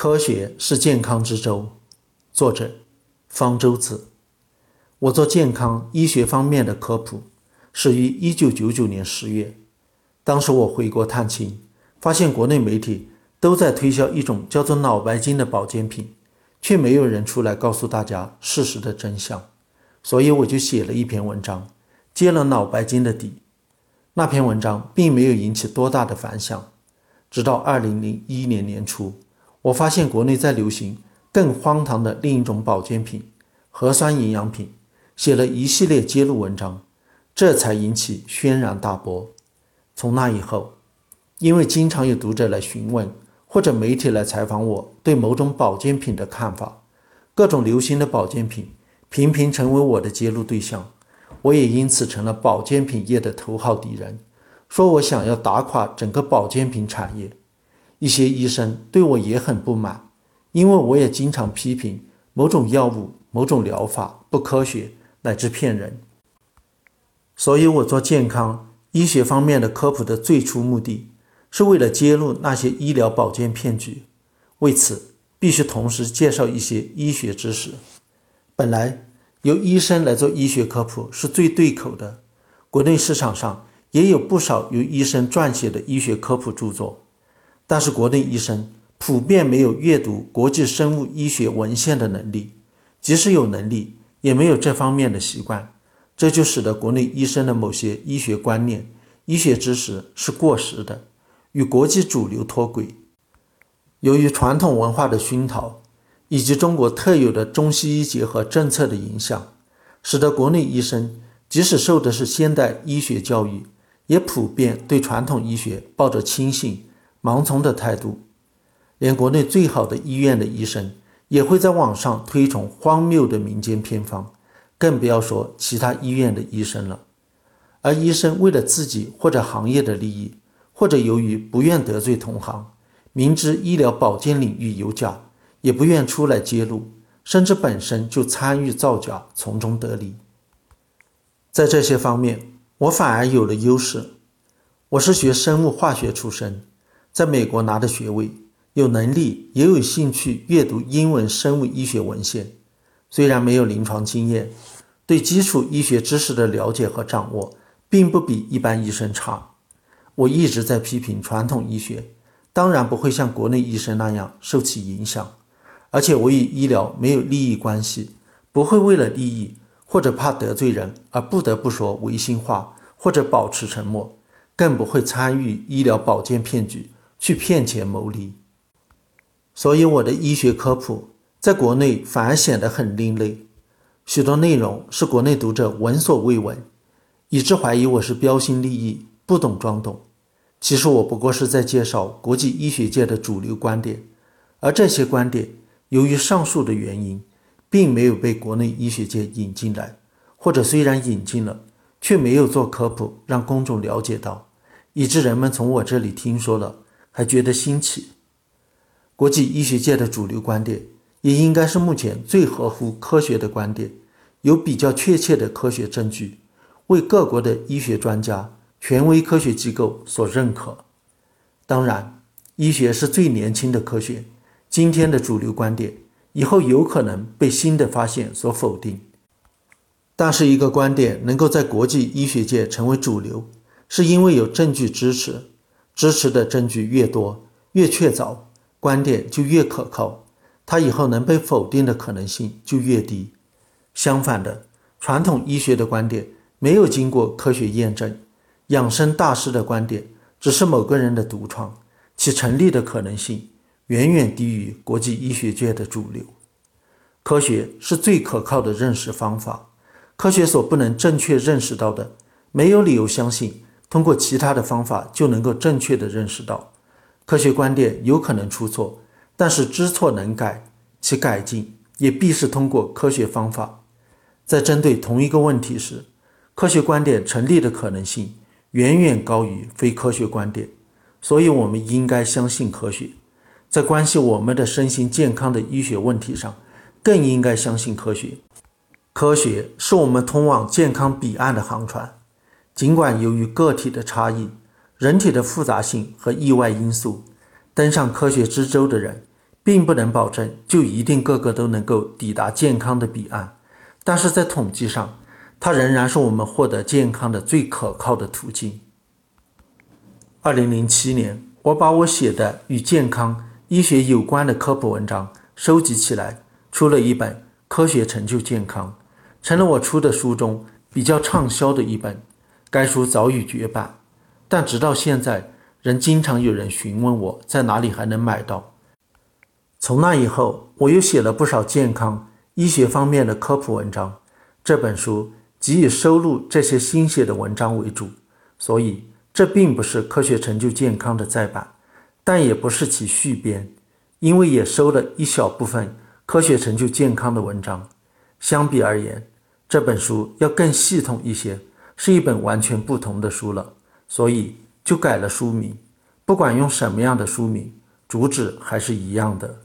科学是健康之舟，作者方舟子。我做健康医学方面的科普，始于一九九九年十月。当时我回国探亲，发现国内媒体都在推销一种叫做脑白金的保健品，却没有人出来告诉大家事实的真相。所以我就写了一篇文章，揭了脑白金的底。那篇文章并没有引起多大的反响，直到二零零一年年初。我发现国内在流行更荒唐的另一种保健品——核酸营养品，写了一系列揭露文章，这才引起轩然大波。从那以后，因为经常有读者来询问，或者媒体来采访我对某种保健品的看法，各种流行的保健品频频成为我的揭露对象，我也因此成了保健品业的头号敌人，说我想要打垮整个保健品产业。一些医生对我也很不满，因为我也经常批评某种药物、某种疗法不科学乃至骗人。所以，我做健康医学方面的科普的最初目的，是为了揭露那些医疗保健骗局。为此，必须同时介绍一些医学知识。本来，由医生来做医学科普是最对口的。国内市场上也有不少由医生撰写的医学科普著作。但是国内医生普遍没有阅读国际生物医学文献的能力，即使有能力，也没有这方面的习惯，这就使得国内医生的某些医学观念、医学知识是过时的，与国际主流脱轨。由于传统文化的熏陶，以及中国特有的中西医结合政策的影响，使得国内医生即使受的是现代医学教育，也普遍对传统医学抱着轻信。盲从的态度，连国内最好的医院的医生也会在网上推崇荒谬的民间偏方，更不要说其他医院的医生了。而医生为了自己或者行业的利益，或者由于不愿得罪同行，明知医疗保健领域有假，也不愿出来揭露，甚至本身就参与造假，从中得利。在这些方面，我反而有了优势。我是学生物化学出身。在美国拿的学位，有能力也有兴趣阅读英文生物医学文献。虽然没有临床经验，对基础医学知识的了解和掌握，并不比一般医生差。我一直在批评传统医学，当然不会像国内医生那样受其影响。而且我与医疗没有利益关系，不会为了利益或者怕得罪人而不得不说违心话或者保持沉默，更不会参与医疗保健骗局。去骗钱牟利，所以我的医学科普在国内反而显得很另类，许多内容是国内读者闻所未闻，以致怀疑我是标新立异、不懂装懂。其实我不过是在介绍国际医学界的主流观点，而这些观点由于上述的原因，并没有被国内医学界引进来，或者虽然引进了，却没有做科普让公众了解到，以致人们从我这里听说了。还觉得新奇，国际医学界的主流观点也应该是目前最合乎科学的观点，有比较确切的科学证据，为各国的医学专家、权威科学机构所认可。当然，医学是最年轻的科学，今天的主流观点以后有可能被新的发现所否定。但是，一个观点能够在国际医学界成为主流，是因为有证据支持。支持的证据越多、越确凿，观点就越可靠，它以后能被否定的可能性就越低。相反的，传统医学的观点没有经过科学验证，养生大师的观点只是某个人的独创，其成立的可能性远远低于国际医学界的主流。科学是最可靠的认识方法，科学所不能正确认识到的，没有理由相信。通过其他的方法就能够正确的认识到，科学观点有可能出错，但是知错能改，其改进也必是通过科学方法。在针对同一个问题时，科学观点成立的可能性远远高于非科学观点，所以我们应该相信科学。在关系我们的身心健康的医学问题上，更应该相信科学。科学是我们通往健康彼岸的航船。尽管由于个体的差异、人体的复杂性和意外因素，登上科学之舟的人并不能保证就一定个个都能够抵达健康的彼岸，但是在统计上，它仍然是我们获得健康的最可靠的途径。二零零七年，我把我写的与健康医学有关的科普文章收集起来，出了一本《科学成就健康》，成了我出的书中比较畅销的一本。该书早已绝版，但直到现在，仍经常有人询问我在哪里还能买到。从那以后，我又写了不少健康医学方面的科普文章。这本书即以收录这些新写的文章为主，所以这并不是《科学成就健康》的再版，但也不是其续编，因为也收了一小部分《科学成就健康》的文章。相比而言，这本书要更系统一些。是一本完全不同的书了，所以就改了书名。不管用什么样的书名，主旨还是一样的。